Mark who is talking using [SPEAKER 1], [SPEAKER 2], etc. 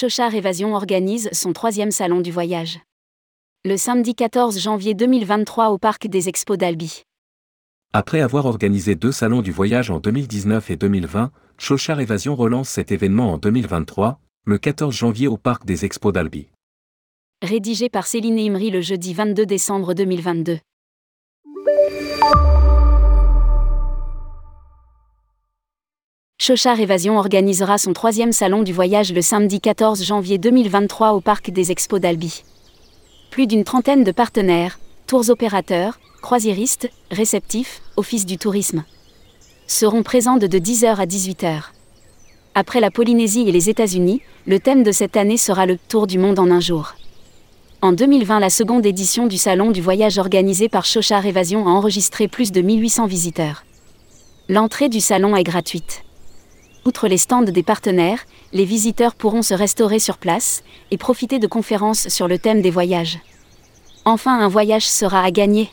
[SPEAKER 1] Chochard Évasion organise son troisième salon du voyage. Le samedi 14 janvier 2023 au Parc des Expos d'Albi.
[SPEAKER 2] Après avoir organisé deux salons du voyage en 2019 et 2020, Chochard Évasion relance cet événement en 2023, le 14 janvier au Parc des Expos d'Albi.
[SPEAKER 1] Rédigé par Céline Imri le jeudi 22 décembre 2022. Chochard Évasion organisera son troisième salon du voyage le samedi 14 janvier 2023 au Parc des Expos d'Albi. Plus d'une trentaine de partenaires, tours opérateurs, croisiéristes, réceptifs, office du tourisme seront présents de, 10h à 18h. Après la Polynésie et les États-Unis, le thème de cette année sera le Tour du monde en un jour. En 2020, la seconde édition du Salon du voyage organisé par Chochard Évasion a enregistré plus de 1800 visiteurs. L'entrée du salon est gratuite. Outre les stands des partenaires, les visiteurs pourront se restaurer sur place et profiter de conférences sur le thème des voyages. Enfin, un voyage sera à gagner.